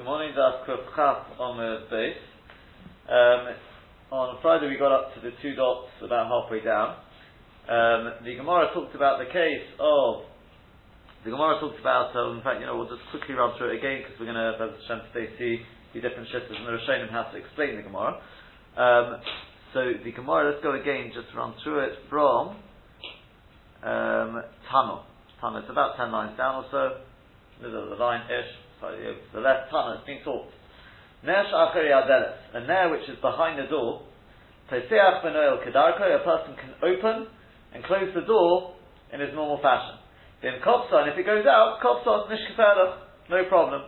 Good morning, Das Kuf on the base. Um, on Friday we got up to the two dots about halfway down. Um, the Gemara talked about the case of the Gemara talked about. Um, in fact, you know, we'll just quickly run through it again because we're going to, as Shem today, see the different shittas and the Rishonim how to explain the Gemara. Um, so the Gemara, let's go again, just run through it from um, Tano. Tano, it's about ten lines down or so, middle of the line ish, to the left. Tano, it's been taught. Nesh achari adeles, a which is behind the door. Teseach benoel kedarko, a person can open and close the door in his normal fashion. Then kopsa, and if it goes out, kopsa nishkaferach, no problem.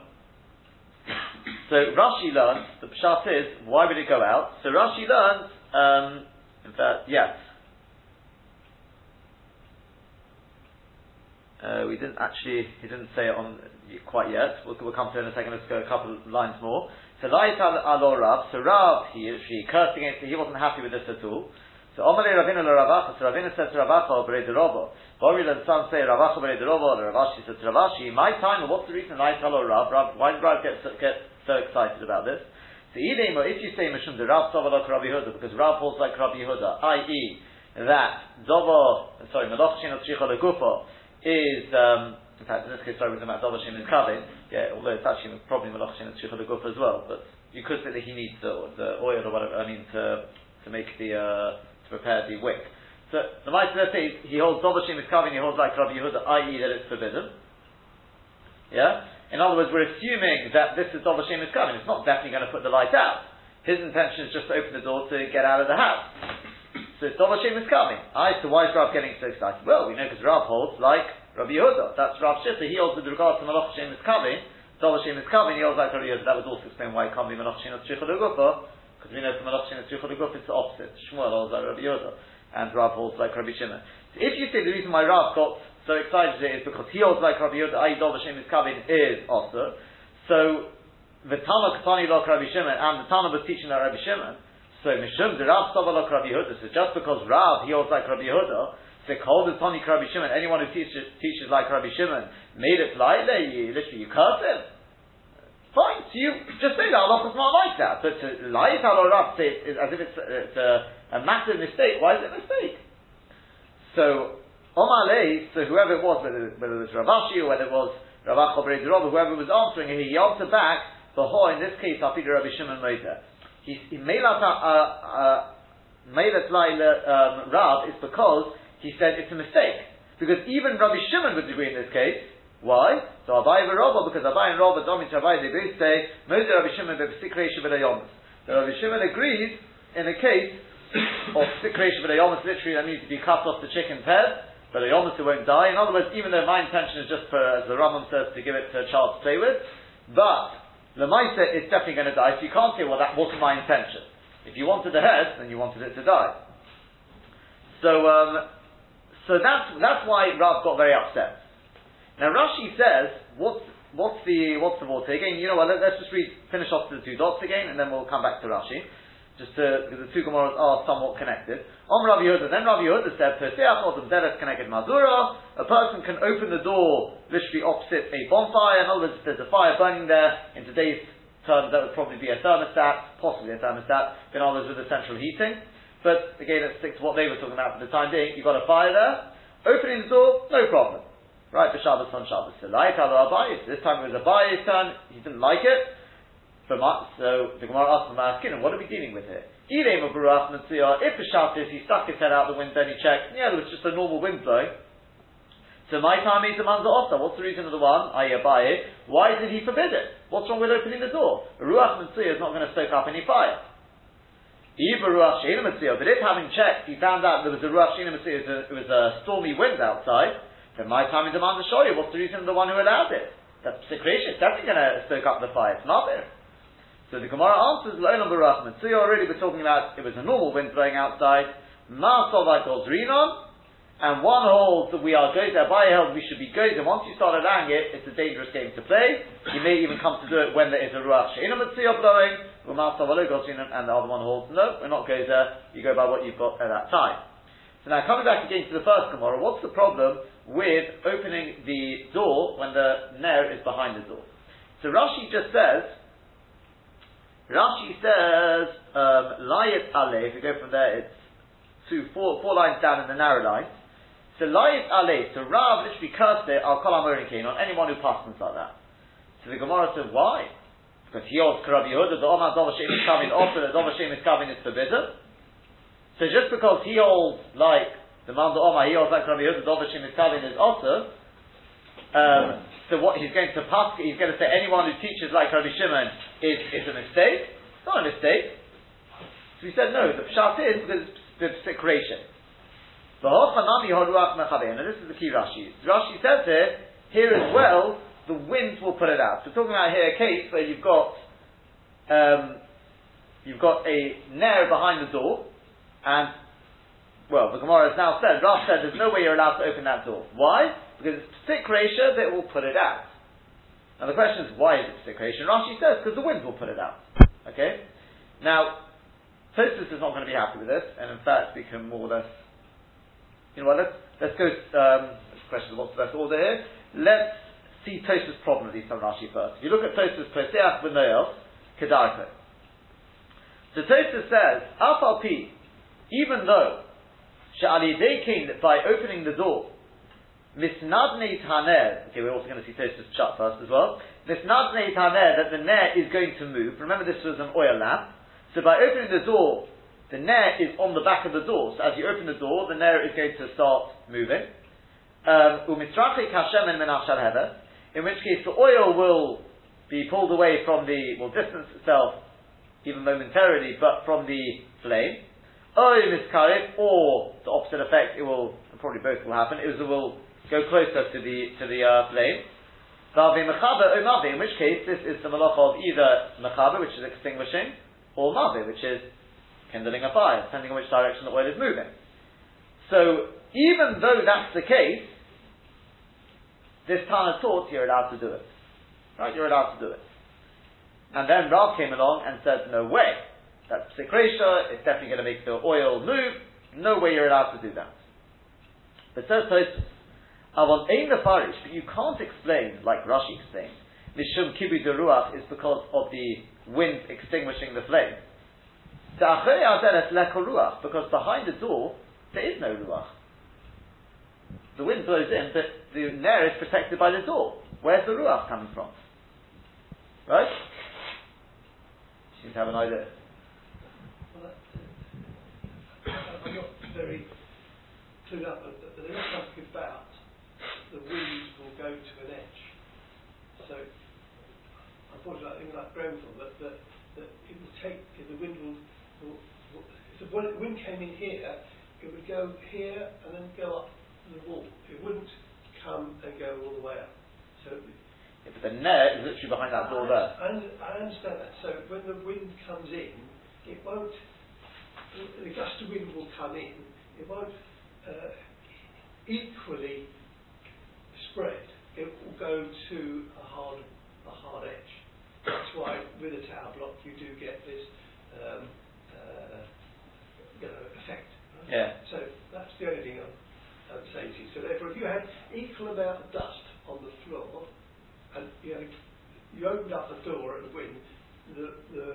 So Rashi learns, the pshat is, why would it go out? So Rashi learns, um, in fact, yeah. Uh, we didn't actually, he didn't say it on quite yet. We'll, we'll come to it in a second. Let's go a couple of lines more. So Lait alo Rav. So Rav, he, she cursed against. He wasn't happy with this at all. So Omale Ravina lo Ravacha. So Ravina said to Ravacha, Obrei de Robo. Bori and some say Ravacha Obrei de Robo. Ravashi said to Ravashi, my time, what's the reason Lait Rav? Rav? Why did Rav get, get so excited about this? So if you say Mishum the Rav Sovalok Rabbi Yehuda, because Rav holds like Rabbi Yehuda, i.e., that Dovo, sorry, Meloch Shin Tzricha Legufo, is, um, in fact, in this case, sorry, we're talking about Dobashim is Kavin, yeah, although it's actually probably Malachshin and Shikha Guf as well, but you could say that he needs the, the oil or whatever, I mean, to, to make the, uh, to prepare the wick. So, the Maestro says he holds Dobashim is Kavin, he holds like Rabbi Yehuda, i.e. that it's forbidden. Yeah? In other words, we're assuming that this is Dobashim is Kavin, it's not definitely going to put the light out. His intention is just to open the door to get out of the house. So Dobashim is coming. I, so why is Rav getting so excited? Well, we know because Rav holds like Rabbi Yehuda. That's Rav Shitta. He holds with regard to Malach Shem is coming. Dol Hashem is coming. He holds like Rabbi Yehuda. That would also explain why it can't be Malach Shem is Tzricha because we know from Malach Shem is Tzricha it's the opposite. Shmuel holds like Rabbi Yehuda, and Rav holds like Rabbi Shimon. So if you say the reason why Rav got so excited is because he holds like Rabbi Yehuda, i.e. Dol Hashem is coming is also. So the Tana Katani Lok Rabbi Shimon, and the Tana was teaching like Rabbi Shimon. So Mishum the Rav Savalok Rabbi Yehuda. So just because Rav he holds like Rabbi Yehuda the called the Tony Rabbi Shimon, anyone who teaches, teaches like Rabbi Shimon, made it like you literally you curse him. Fine, so you just say that Allah is not like that. But to lie it Allah say it as if it's, uh, it's a, a, massive mistake. Why is it a mistake? So Omar Lei, so whoever it was, whether, whether it was Ravashi or whether it was Ravach or whoever was answering, he answered back, ho in this case, Afid Rabbi Shimon made out uh, uh, um, Rav is because he said it's a mistake. Because even Rabbi Shimon would agree in this case. Why? So Abai and Rabba, because Abai and Rabba, Domi Abai, they both say, Moses Rabbi Shimon be'sikreisha b'dayomus. So Rabbi Shimon agrees in the case of sikreisha b'dayomus, literally that means if you cut off the chicken's head, but a it won't die. In other words, even though my intention is just for, as the Rambam says, to give it to a child to play with, but the Maisa is definitely going to die, so you can't say, well, that wasn't my intention. If you wanted the head, then you wanted it to die. So, um, so that's, that's why Rav got very upset. Now Rashi says, what's, what's the, what's the water? Again, you know what, let, us just read, finish off the two dots again, and then we'll come back to Rashi. Just to, because the two Gemaras are somewhat connected. On Rav Yehuda, then Rav Yehuda said, connected Mazura, a person can open the door literally opposite a bonfire, in other words, there's a fire burning there, in today's terms that would probably be a thermostat, possibly a thermostat, in other words with a central heating. But again, let's stick to what they were talking about for the time being. You've got a fire there, opening the door, no problem. Right, for Shabbos on Shabbos. So like this time it was Abayis' turn, he didn't like it. So the Gemara asked the Maskin, what are we dealing with here? If the Shabbos he stuck his head out the window and he checked, yeah, there was just a normal wind blowing. So my time is the manza ofta. What's the reason of the one? It. Why did he forbid it? What's wrong with opening the door? A ruach mitzvah is not going to stoke up any fire. But if having checked, he found out there was a Ruach Shina it was a stormy wind outside, then my time demand to show you what's the reason of the one who allowed it. That's secretion, it's definitely going to stoke up the fire, it's not there. So the Gemara answers, Lo'elam Baruch Mitzvah, already we're talking about, it was a normal wind blowing outside, Ma'asov Rinon, and one holds that we are to buy held we should be and once you start allowing it, it's a dangerous game to play. You may even come to do it when there is a ruach she'ina mitzvah blowing, and the other one holds, no, we're not there, you go by what you've got at that time. So now coming back again to the first Gemara, what's the problem with opening the door when the nair is behind the door? So Rashi just says, Rashi says, um, Layit Ale, if we go from there, it's two, four, four lines down in the narrow line. So Layit Ale, so Rav literally cursed it, Al Kol HaMorin on anyone who passes like that. So the Gemara said, why? Because he holds Karabi Yehuda, the Omar Dov is coming, also the Dov is coming is forbidden. So just because he holds like the Man Omar, he holds like Karabi Yehuda, Dov Hashem is coming is also, um, so what he's going to pass, he's going to say anyone who teaches like Rabbi Shimon is, is a mistake. It's not a mistake. So he said no. The pshat is because the creation. Now this is the key Rashi. Rashi says here, here as well, the wind will put it out. So we're talking about here a case where you've got um, you've got a nair behind the door, and well, the Gemara has now said, Rav said, there's no way you're allowed to open that door. Why? Because it's psik reisha, they will put it out. Now the question is, why is it psik reisha? Rashi says, because the wind will put it out. Okay? Now, Tosfos is not going to be happy with this, and in fact, we can more or less, you know what, let's, let's go, um, question what's the best order here. Let's see Tosfos' problem with these Rashi first. If you look at Tosfos, Poseach B'Noel, Kedarko. So Tosfos says, Afal P, even though, Sha'ali Dekin, by opening the door, Misnadne taner. Okay, we're also going to see Tosfos chat first as well. Misnadne taner that the ner is going to move. Remember, this was an oil lamp. So by opening the door, the ner is on the back of the door. So as you open the door, the ner is going to start moving. Um, in which case the oil will be pulled away from the, will distance itself even momentarily, but from the flame. Or the opposite effect, it will, probably both will happen, it will go closer to the to the uh, flame. In which case this is the malach of either mechaber, which is extinguishing, or mavi, which is kindling a fire, depending on which direction the oil is moving. So even though that's the case, this Tana taught you're allowed to do it. Right? You're allowed to do it. And then Rav came along and said, no way. That's psikresha, it's definitely going to make the oil move. No way you're allowed to do that. But says Aval ein farish, but you can't explain like Rashi explained. Mishum kibu ruach is because of the wind extinguishing the flame. Because behind the door there is no ruach. The wind blows in, but the nair is protected by the door. Where's the ruach coming from? Right? You seem to have an idea. Well, very clued up, but there is something about the wind will go to an edge. So, unfortunately, I think like Grenfell, that, that, that it will take, the wind will, will, will if the wind came in here, it would go here and then go up the wall. It wouldn't come and go all the way up. So, yeah, but the net is literally behind that door there. I, I understand that. So when the wind comes in, it won't. The gust of wind will come in. It won't uh, equally spread, it will go to a hard, a hard edge. That's why with a tower block you do get this um, uh, you know, effect. Right? Yeah. So that's the only thing I'm, I'm saying to you. So therefore, if you had equal amount of dust on the floor, and you, had, you opened up the door at the wind, the, the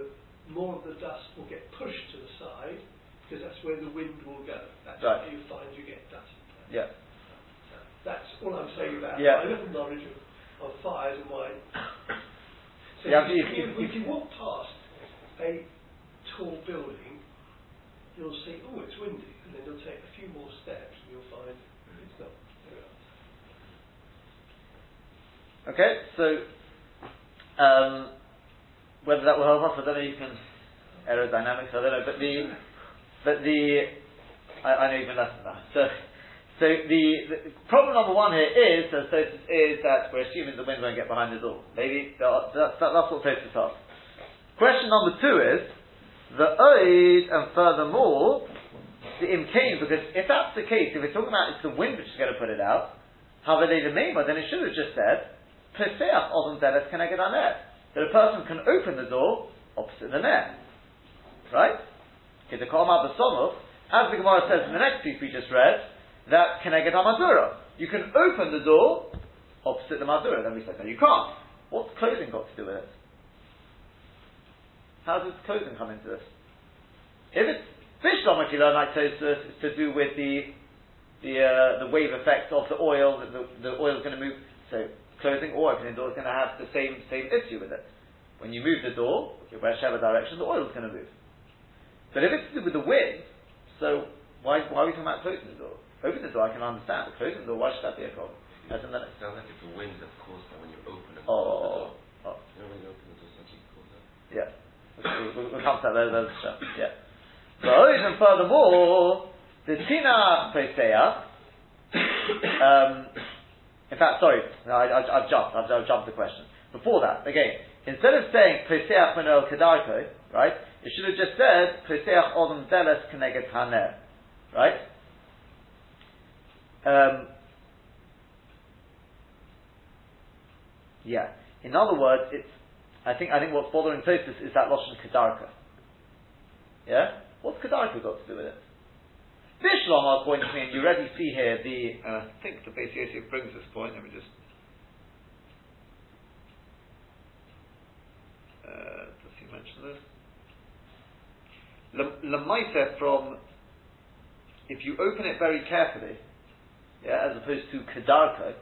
more of the dust will get pushed to the side because that's where the wind will go. That's right. where you find you get dust. Yeah. That's all I'm saying about yeah. my little knowledge of, of fires and why. So yeah, if, you, if, if, you walk past a tall building, you'll see, oh, it's windy, and then you'll take a few more steps and you'll find it's not. Okay, so um, whether that will help us, I don't know. You can aerodynamics, I don't know, but the but the I, I know even less than that. So so the, the, problem number one here is, so, so is that we're assuming the wind won't get behind the door. Maybe that, that, that's what Tosfos asks. Question number two is the oid, and furthermore the imkain, because if that's the case, if we're talking about it's the wind which is going to put it out, how are they the then it should have just said peseach odom deles connected on that a person can open the door opposite the net, right? Okay, the as the Gemara says in the next piece we just read that Keneged HaMadura. You can open the door opposite the Madura. Then we said, no, you can't. What's clothing got to do with it? How does closing come into this? If it's you learn like Tosfos, it's to do with the the uh, the wave effect of the oil, that the, the oil is going to move. So closing or opening the door is going to have the same same issue with it. When you move the door, whichever direction, the oil is going to move. But if it's to do with the wind, so why why are we talking about closing the door? Opening the door I can understand, but closing the door, why should that be a problem? As in that it sounds like it's the wind that caused that when you open it. Oh, oh, oh, oh. You know when you open the door, something causes that. Yeah. We'll, come to that. There's, yeah. So even furthermore, the tina peseach. Um, in fact, sorry, no, I, I, I've jumped. I've, I've, jumped the question. Before that, again, instead of saying peseach menel kedarko, right? It should have just said peseach odom deles keneged haner, right? Um, yeah. In other words, it's. I think I think what's bothering Tosfos is that lashon kedarka. Yeah. What's Kedarka got to do with it? Bishlam are pointing me, and you already see here the, uh, I think the Beis Yosef brings this point, let me just, uh, does he mention this? Lamaita from, if you open it very carefully, yeah, as opposed to Kedarka,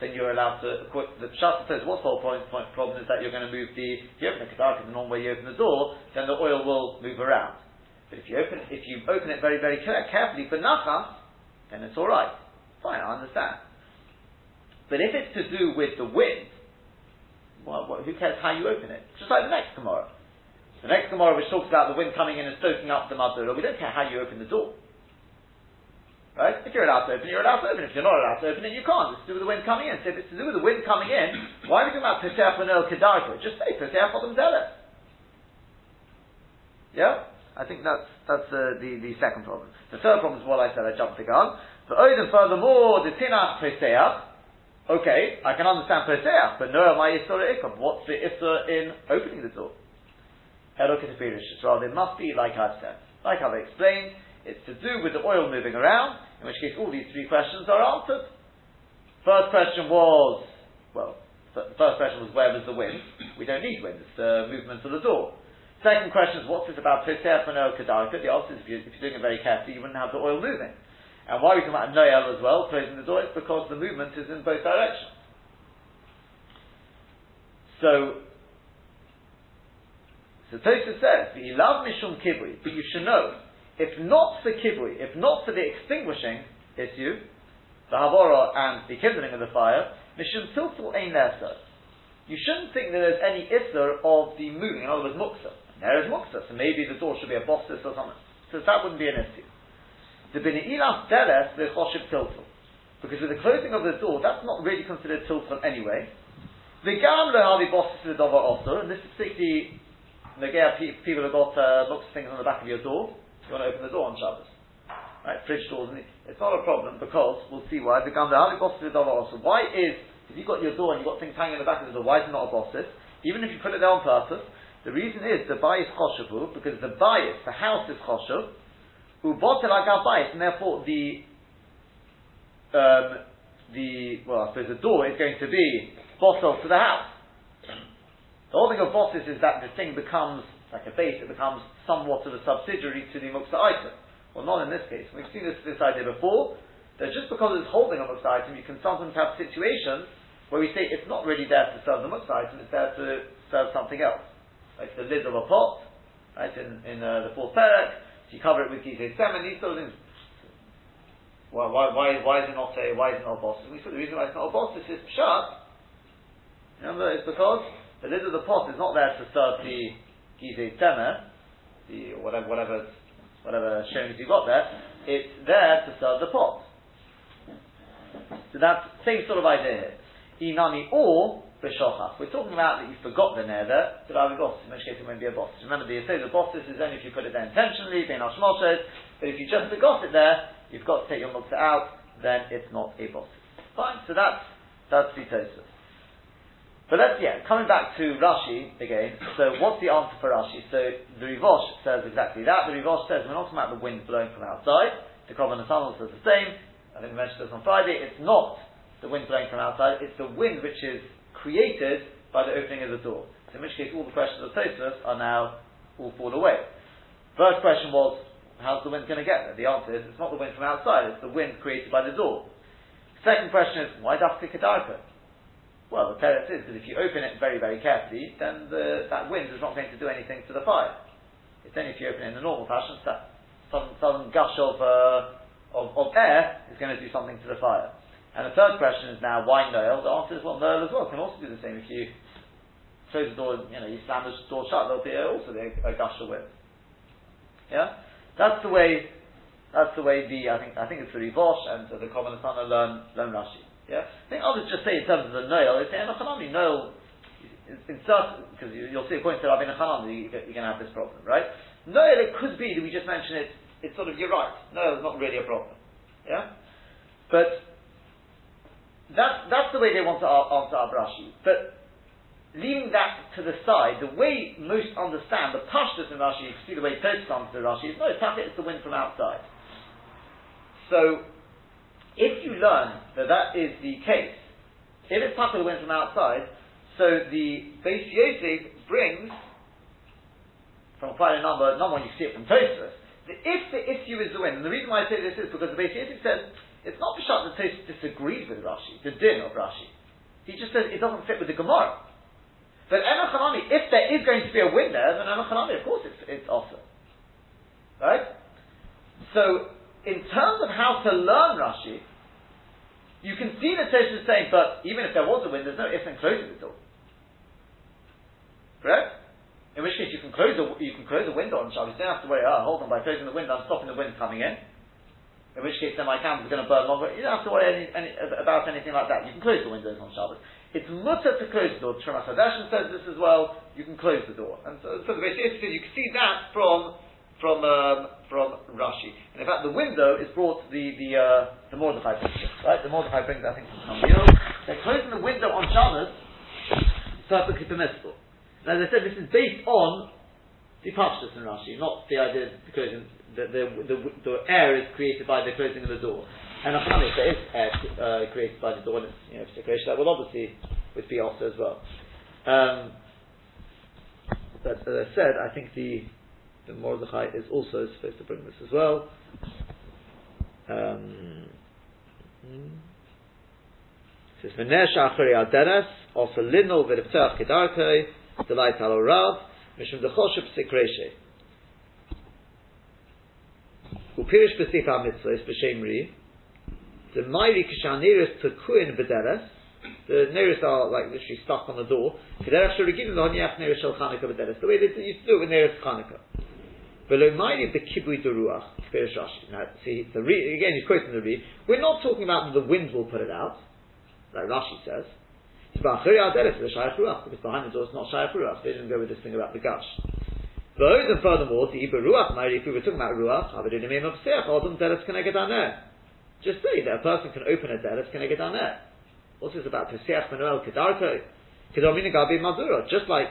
then you're allowed to, the Shasta says, what's the whole point, point, problem is that you're going to move the, if you open the the normal way you open the door, then the oil will move around. But if you open, if you open it very, very carefully for Nachas, then it's alright. Fine, I understand. But if it's to do with the wind, well, well, who cares how you open it? Just like the next Gemara. The next Gemara which talks about the wind coming in and soaking up the mud, we don't care how you open the door. Right? If you're allowed to open it, you're allowed to open it. If you're not allowed to open it, you can't. It's to do with the wind coming in. So if it's to do with the wind coming in, why are we talking about Pesach Manil Kedarko? Just say Pesach Adam Zealot. Yeah? I think that's, that's uh, the, the second problem. The third problem is what I said, I jumped the gun. But Odin, furthermore, the Tinach Pesach, okay, I can understand Pesach, but no, my Isra Ikom. What's the Isra in opening the door? Hello, Ketapirish. Well, it must be like I've said. Like I've explained, it's to do with the oil moving around, in which case all these three questions are answered. First question was, well, the first question was where was the wind? We don't need wind, it's the movement of the door. Second question is what's this about Pesach Manoel Kedarka? The answer is if, you, if you're doing it very carefully, you wouldn't have the oil moving. And why we talking about Noel as well, closing the door? It's because the movement is in both directions. So, so Tosa says, you love Mishum Kibri, but you should know if not for kibui, if not for the extinguishing issue, the havora and the kindling of the fire, mishum tiltul ein You shouldn't think that there's any isser of the moving. In other words, muksa. There is muksa, so maybe the door should be a bossis or something. So that wouldn't be an issue. The bini'ilas the choshev tiltul. Because with the closing of the door, that's not really considered tiltul anyway. The gam lehavi bossis the dover also, and this is particularly the people have got uh, muksa things on the back of your door. You want to open the door on Shabbos. Right, fridge doors, it's not a problem because we'll see why. The. Why is if you've got your door and you've got things hanging in the back of the door, why is it not a bosses? Even if you put it there on purpose, the reason is the bias choshevu because the bias, the house is choshev, ubotel agar bias, and therefore the um, the well, I suppose the door is going to be bottle to the house. The whole thing of bosses is that the thing becomes like a base, it becomes somewhat of a subsidiary to the muksa item. Well, not in this case. We've seen this, this idea before, that just because it's holding a muksa item, you can sometimes have situations where we say it's not really there to serve the muksa item, it's there to serve something else. Like the lid of a pot, right, in, in uh, the fourth parak, so you cover it with gizeh semen, these sort of things. Why, why, why, why is it not a, why is it not a boss? And we said the reason why it's not a boss is shut. Remember, it's because the lid of the pot is not there to serve the gizeh temer, the whatever whatever whatever shavings you got there, it's there to serve the pot. So that's same sort of idea here. Inami or b'shochach. We're talking about that you forgot the nether, but I boss. In which case it won't be a boss. Remember the say the boss is only if you put it there intentionally, being ashmoshes. But if you just forgot it there, you've got to take your mukta out. Then it's not a boss. Fine. So that's that's the Tosfos. But let's, yeah, coming back to Rashi again, so what's the answer for Rashi? So the Rivosh says exactly that. The Rivosh says we're not talking about the wind blowing from outside. The Korban Nesanel says the same. I think we mentioned this on Friday. It's not the wind blowing from outside, it's the wind which is created by the opening of the door. So In which case, all the questions of Tosfos are now all fall away. First question was, how's the wind going to get there? The answer is, it's not the wind from outside, it's the wind created by the door. Second question is, why does Dafka Kedarka? Well, the teretz is that if you open it very, very carefully, then the, that wind is not going to do anything to the fire. It's only if you open it in the normal fashion, that some, gush of, uh, of, of, air is going to do something to the fire. And the third question is now, why Noel? The answer is, well, Noel as well can also do the same. If you close the door, you know, you slam the door shut, there'll be also a, a gush of wind. Yeah? That's the way, that's the way the, I think, I think it's the Rivosh and the common learn, learn Rashi. Yeah? I think others just say in terms of the Noel, they say, Enochanami, Noel, in certain, because you, will see according to Rabbi Nachanan, you, you're going to have this problem, right? Noel, it could be that we just mention it, it's sort of, you're right, Noel is not really a problem. Yeah? But, that's, that's the way they want to answer our Rashi. But, leaving that to the side, the way most understand the pashtas in Rashi, you can see the way Tosfos answers Rashi is no, it's the wind from outside. So, if you learn that that is the case, if it's of the wind from outside, so the Beis Yosef brings from quite a number, not one you see it from Tosfos, that if the issue is the wind, and the reason why I say this is because the Beis Yosef says it's not Pshat that Tosfos disagrees with Rashi, the din of Rashi. He just says it doesn't fit with the Gemara. But Enochanami, if there is going to be a wind there, then Enochanami, of course, it's, it's awesome. Right? So, in terms of how to learn Rashi, you can see the Tosh is saying, but even if there was a wind, there's no if and closing the door. Correct? In which case you can close the you can close the window on Shabbos. You don't have to worry. Oh, hold on, by closing the window, I'm stopping the wind coming in. In which case, then my candles are going to burn longer. You don't have to worry any, any, about anything like that. You can close the windows on Shabbos. It's mutter to close the door. Shemar says this as well. You can close the door, and so, so basically you can see that from from um, from Rashi. And in fact, the window is brought the the uh, the Mordechai picture, right? The Mordechai brings, I think, from Kamil. They're closing the window on Shabbos, perfectly permissible. As I said, this is based on the Pashtus in Rashi, not the idea of closing the, the, the, the, air is created by the closing of the door. And Achami, there is air uh, created by the door, and it's, you know, it's that will obviously would be also as well. Um, but as I said, I think the the Mordechai is also supposed to bring this as well. Um, says v'riptach kedarkei delight mishum. Upirish b'sif b'shem ri the kishaniris tekuin b'deres the nearest are like literally stuck on the door. The way they used to do it with nearest. Below Mayri bekibui ruach, Now, see, the re, again, he's quoting the re. We're not talking about the wind will put it out, like Rashi says. It's about because behind the door it's not shayach ruach. They didn't go with this thing about the gush. But and furthermore, the Iber ruach if we were talking about ruach, Abadunim Eim of Seach, Odom Delis Kenegedaneh. just say that a person can open a deres can I get down there. What's this about? Pesach Manuel Kedarko? Kedomina Gabi Madura. Just like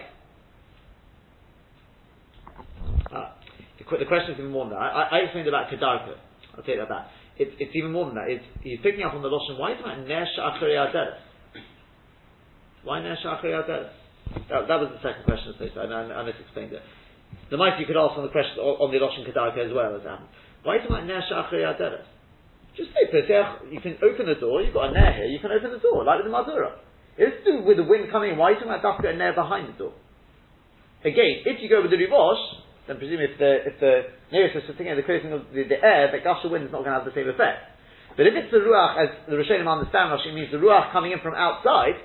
the question is even more than that. I, I explained about Kedarka. I'll take that back. It's, it's even more than that. It's, he's picking up on the Lashon. Why is about Nesh Achari Aderes? Why Nesh Achari Aderes? That, that was the second question, so I, I, I explained it. The might you could ask on the question on the Lashon Kedarka as well as happened. Why is it about Nesh Achari Aderes? Just say Pesach, you can open the door, you've got a Ner here, you can open the door, like with the Madura. It's to do with the wind coming in. Why are you talking about Dafka and Ner behind the door? Again, if you go with the Rivosh, then presumably if the if the nearest is sitting in the closing of the, the air, the of wind is not going to have the same effect. But if it's the ruach, as the Rishonim understand, Rashi means the ruach coming in from outside.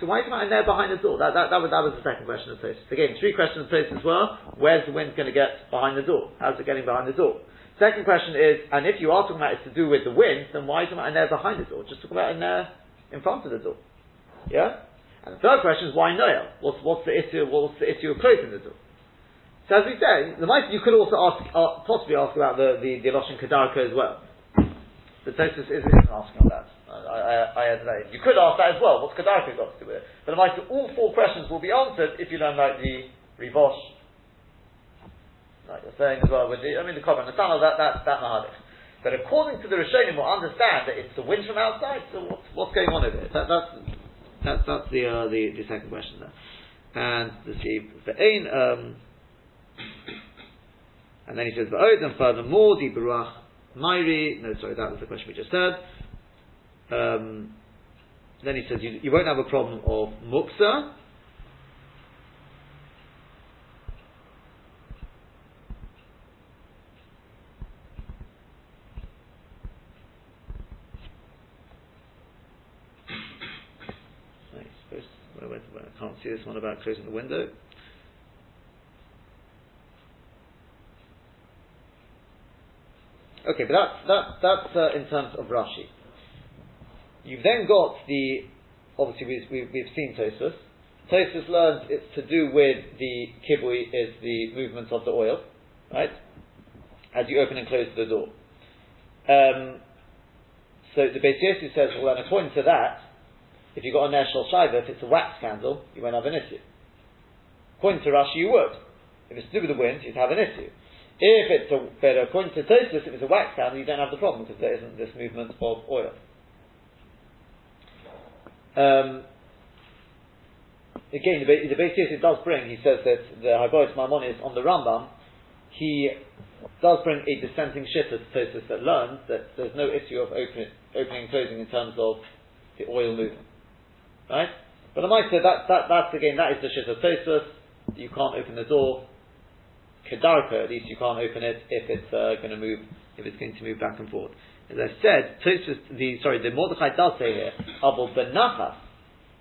So why is it in there behind the door? That, that, that, was, that was the second question of place. Again, three questions of as well. Where's the wind going to get behind the door? How's it getting behind the door? Second question is, and if you are talking about it's to do with the wind, then why is it in there behind the door? Just talk about in there in front of the door. Yeah? And the third question is why Noel? What's, what's the issue? What's the issue of closing the door? So as we say, the might you could also ask, uh, possibly ask about the the, the Kedarka as well. The Tosfos isn't asking on that. I, I, I. You could ask that as well. What's Kedarka got to do with it? But the might all four questions will be answered if you learn like the Rivosh, like you're saying as well with the I mean the common the tunnel that that that mahadich. But according to the Rishonim, will understand that it's the wind from outside. So what's what's going on over here? That, that's that's that's the uh, the the second question there. And the see ve'ein, um, and then he says va'od, and furthermore, di baruch mairi. No, sorry, that was the question we just heard. Um, then he says you, you won't have a problem of muksa. I can't see this one about closing the window. Okay, but that's, that, that's uh, in terms of Rashi. You've then got the, obviously we've, we've, we've seen Tosfos. Tosfos learns it's to do with the kibui is the movement of the oil, right? As you open and close the door. Um, so the Beis Yosef says, well then according to that, if you've got a Neshel Shaiva, if it's a wax candle, you won't have an issue. According to Rashi, you would. If it's to do with the wind, you'd have an issue. If it's a, but according to Tosfos, if it's a wax candle, you don't have the problem because there isn't this movement of oil. Um, again, the, the Beis does bring, he says that the Hagahos Maimonios on the Rambam, he does bring a dissenting shitta to Tosfos that learns that there's no issue of opening, opening and closing in terms of the oil moving. Right? But I might say that, that, that's again, that is the shitta of Tosfos, you can't open the door. Kedarka, at least you can't open it if it's uh, going to move, if it's going to move back and forth. As I said, Tosfos, the sorry, the Mordechai does say here, Abel benachas.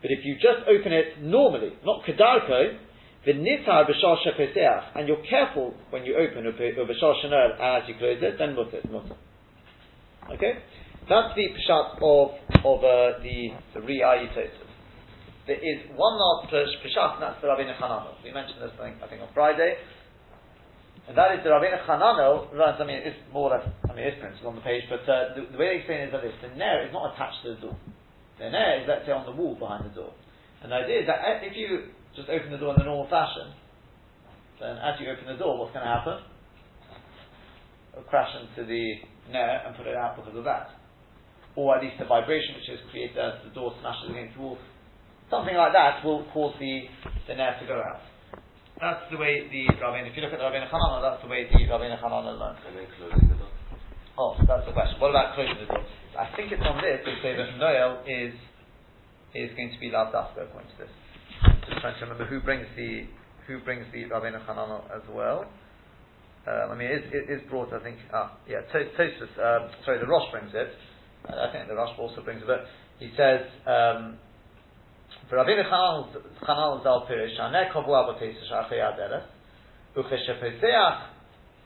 But if you just open it normally, not kedarko, the nitar b'shar shepeseach, and you're careful when you open a b'shar shener as you close it, then mutter, mutter. Okay, that's the pshat of of uh, the the Ri'ayi There is one last pshat, and that's the Rabbi Hananel. We mentioned this thing, I think, on Friday. And that is the Rabbeinu Hananel runs, I mean, it's more or less, I mean, it's printed on the page, but uh, the, the, way they explain it is that this, the nair is not attached to the door. The nair is, let's say, on the wall behind the door. And the idea is that uh, if you just open the door in the normal fashion, then as you open the door, what's going to happen? It'll crash into the nair and put it out because of that. Or at least the vibration which is created as the door smashes against the wall. Something like that will cause the, the nair to go out. That's the way the Rabbeinu, if you look at the Rabbeinu Hanana, that's the way the Rabbeinu Hanana learned. And then closing the door. Oh, that's the question. What about closing the door? I think it's on this, they say that Noel is, is going to be Lav Daska according to this. Just trying to remember who brings the, who brings the Rabbeinu Hanana as well. Um, I mean, it, it is brought, I think, ah, yeah, Tosfos, um, sorry, the Rosh brings it. I think the Rosh also brings it, but he says, um, Chanal Zal Pirish, and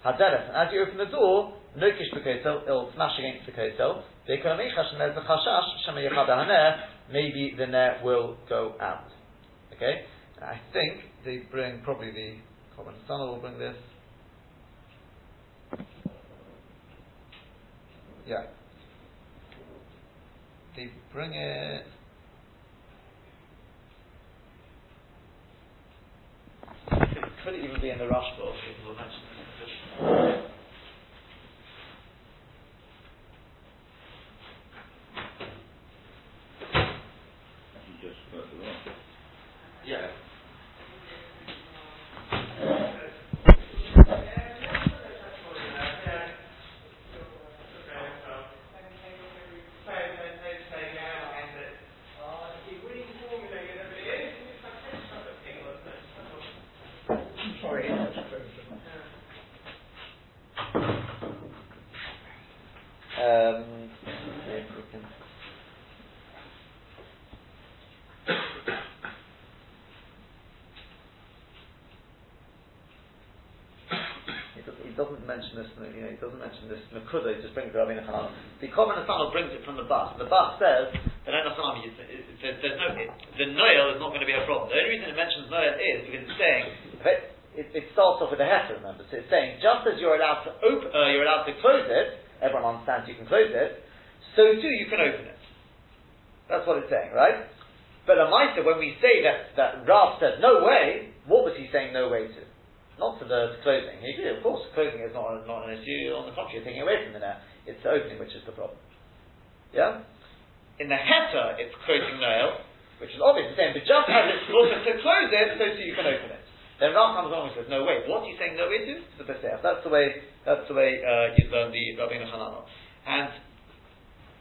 as you open the door, Nokish B'Kotel, it'll smash against the Kotel, V'Ekonomicha Shaneh Z'Chashash, Shema Yechad HaNer, maybe the net will go out. Okay? I think they bring, probably the Korban Sana will bring this. Yeah. They bring it. Could it even be in the Rush book? We'll mention it. Yeah. Sorry. Um, see if we can- He doesn't, mention this, you know, he doesn't mention this Nakuda, he just brings it Rabbeinu Hanan. The common Asano brings it from the bus. The bus says that is- is- there's, there's no, it, the Noel is not going to be a problem. The only reason it mentions Noel is because it's saying, it, it, starts off with a heter, remember, so it's saying, just as you're allowed to open, uh, you're allowed to close it, everyone understands you can close it, so too you can open it. That's what it's saying, right? But a Maisa, when we say that, that Rav said no way, what was he saying no way to? Not to the closing. He agreed, of course, closing is not, not an issue. On the contrary, taking away from the net. It's the opening which is the problem. Yeah? In the heter, it's closing nail. which is obviously the same, but just as it's also to close it, so too you can open it. Then Ram comes along and says, no way, what are you saying no way to? It's the Pesach. That's the way, that's the way, uh, you learn the Rabbeinu Hananel. And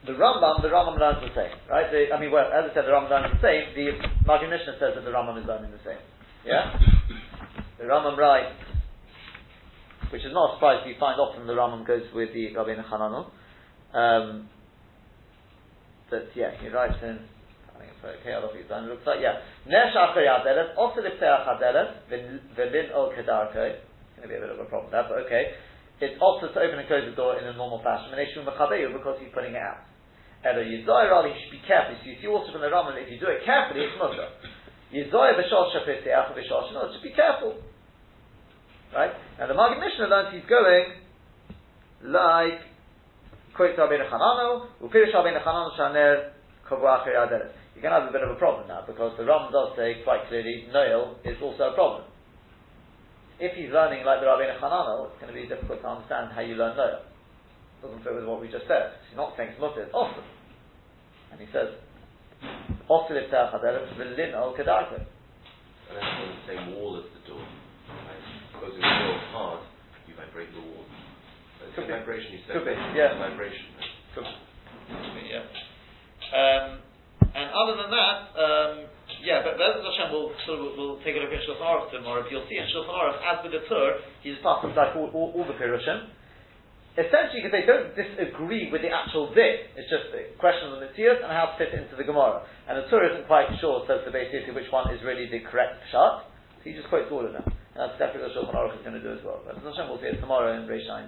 the Rambam, the Rambam learns the same, right? The, I mean, well, as I said, the Rambam learns the same. The Maggid Mishnah says that the Rambam is learning the same. Yeah? The Rambam writes, which is not a surprise, you find often the Rambam goes with the Rabbeinu Hananel. Um, but yeah, he writes in, I think it's okay, I don't think it's done, it looks like, yeah. Nesh Achar Yadelet, also Lipteach Hadelet, Velin Ol Kedarko. It's going to be a bit of a problem there, but okay. It's also to open and close the door in a normal fashion, because he's putting it out. Elo Yizoy Rali, you should be careful. So you see also from the Rambam, if you do it carefully, it's mutter. Yizoy B'shosh Shapiteach B'shosh, no, just be careful. Right? Now the Maggid Mishnah learns he's going like quotes Rabbeinu Chanano, Upirish Rabbeinu Chanano Shaner Kovuach Yadelet. You're going to have a bit of a problem now because the Ram does say quite clearly Noel is also a problem. If he's learning like the Rabbeinu Chanano, it's going to be difficult to understand how you learn Noel. It doesn't fit with what we just said. He's not saying it's mutter, it's awesome. And he says, Osir Iftach Hadelet V'lin Al Kedarko. And that's the same wall as the? If you go hard, you vibrate the wall. It's Could a be. vibration, you said. Could be, It's yeah. a vibration. Could be, yeah. Um, and other than that, um, yeah, but Bezos Hashem will sort of will take a look at Shulchan Aruch tomorrow. But you'll see in Shulchan Aruch, as with the Tur, he's passed like all, all, all the Pirushim. Essentially, because they don't disagree with the actual bit, it's just a question of the Matthias and how to fit it into the Gemara. And the Tur isn't quite sure, says the basically which one is really the correct shot. So he just quotes all of them. That's definitely what Shulchan Aruch is going to do as well. But Hashem will see it tomorrow in Reish Zayin.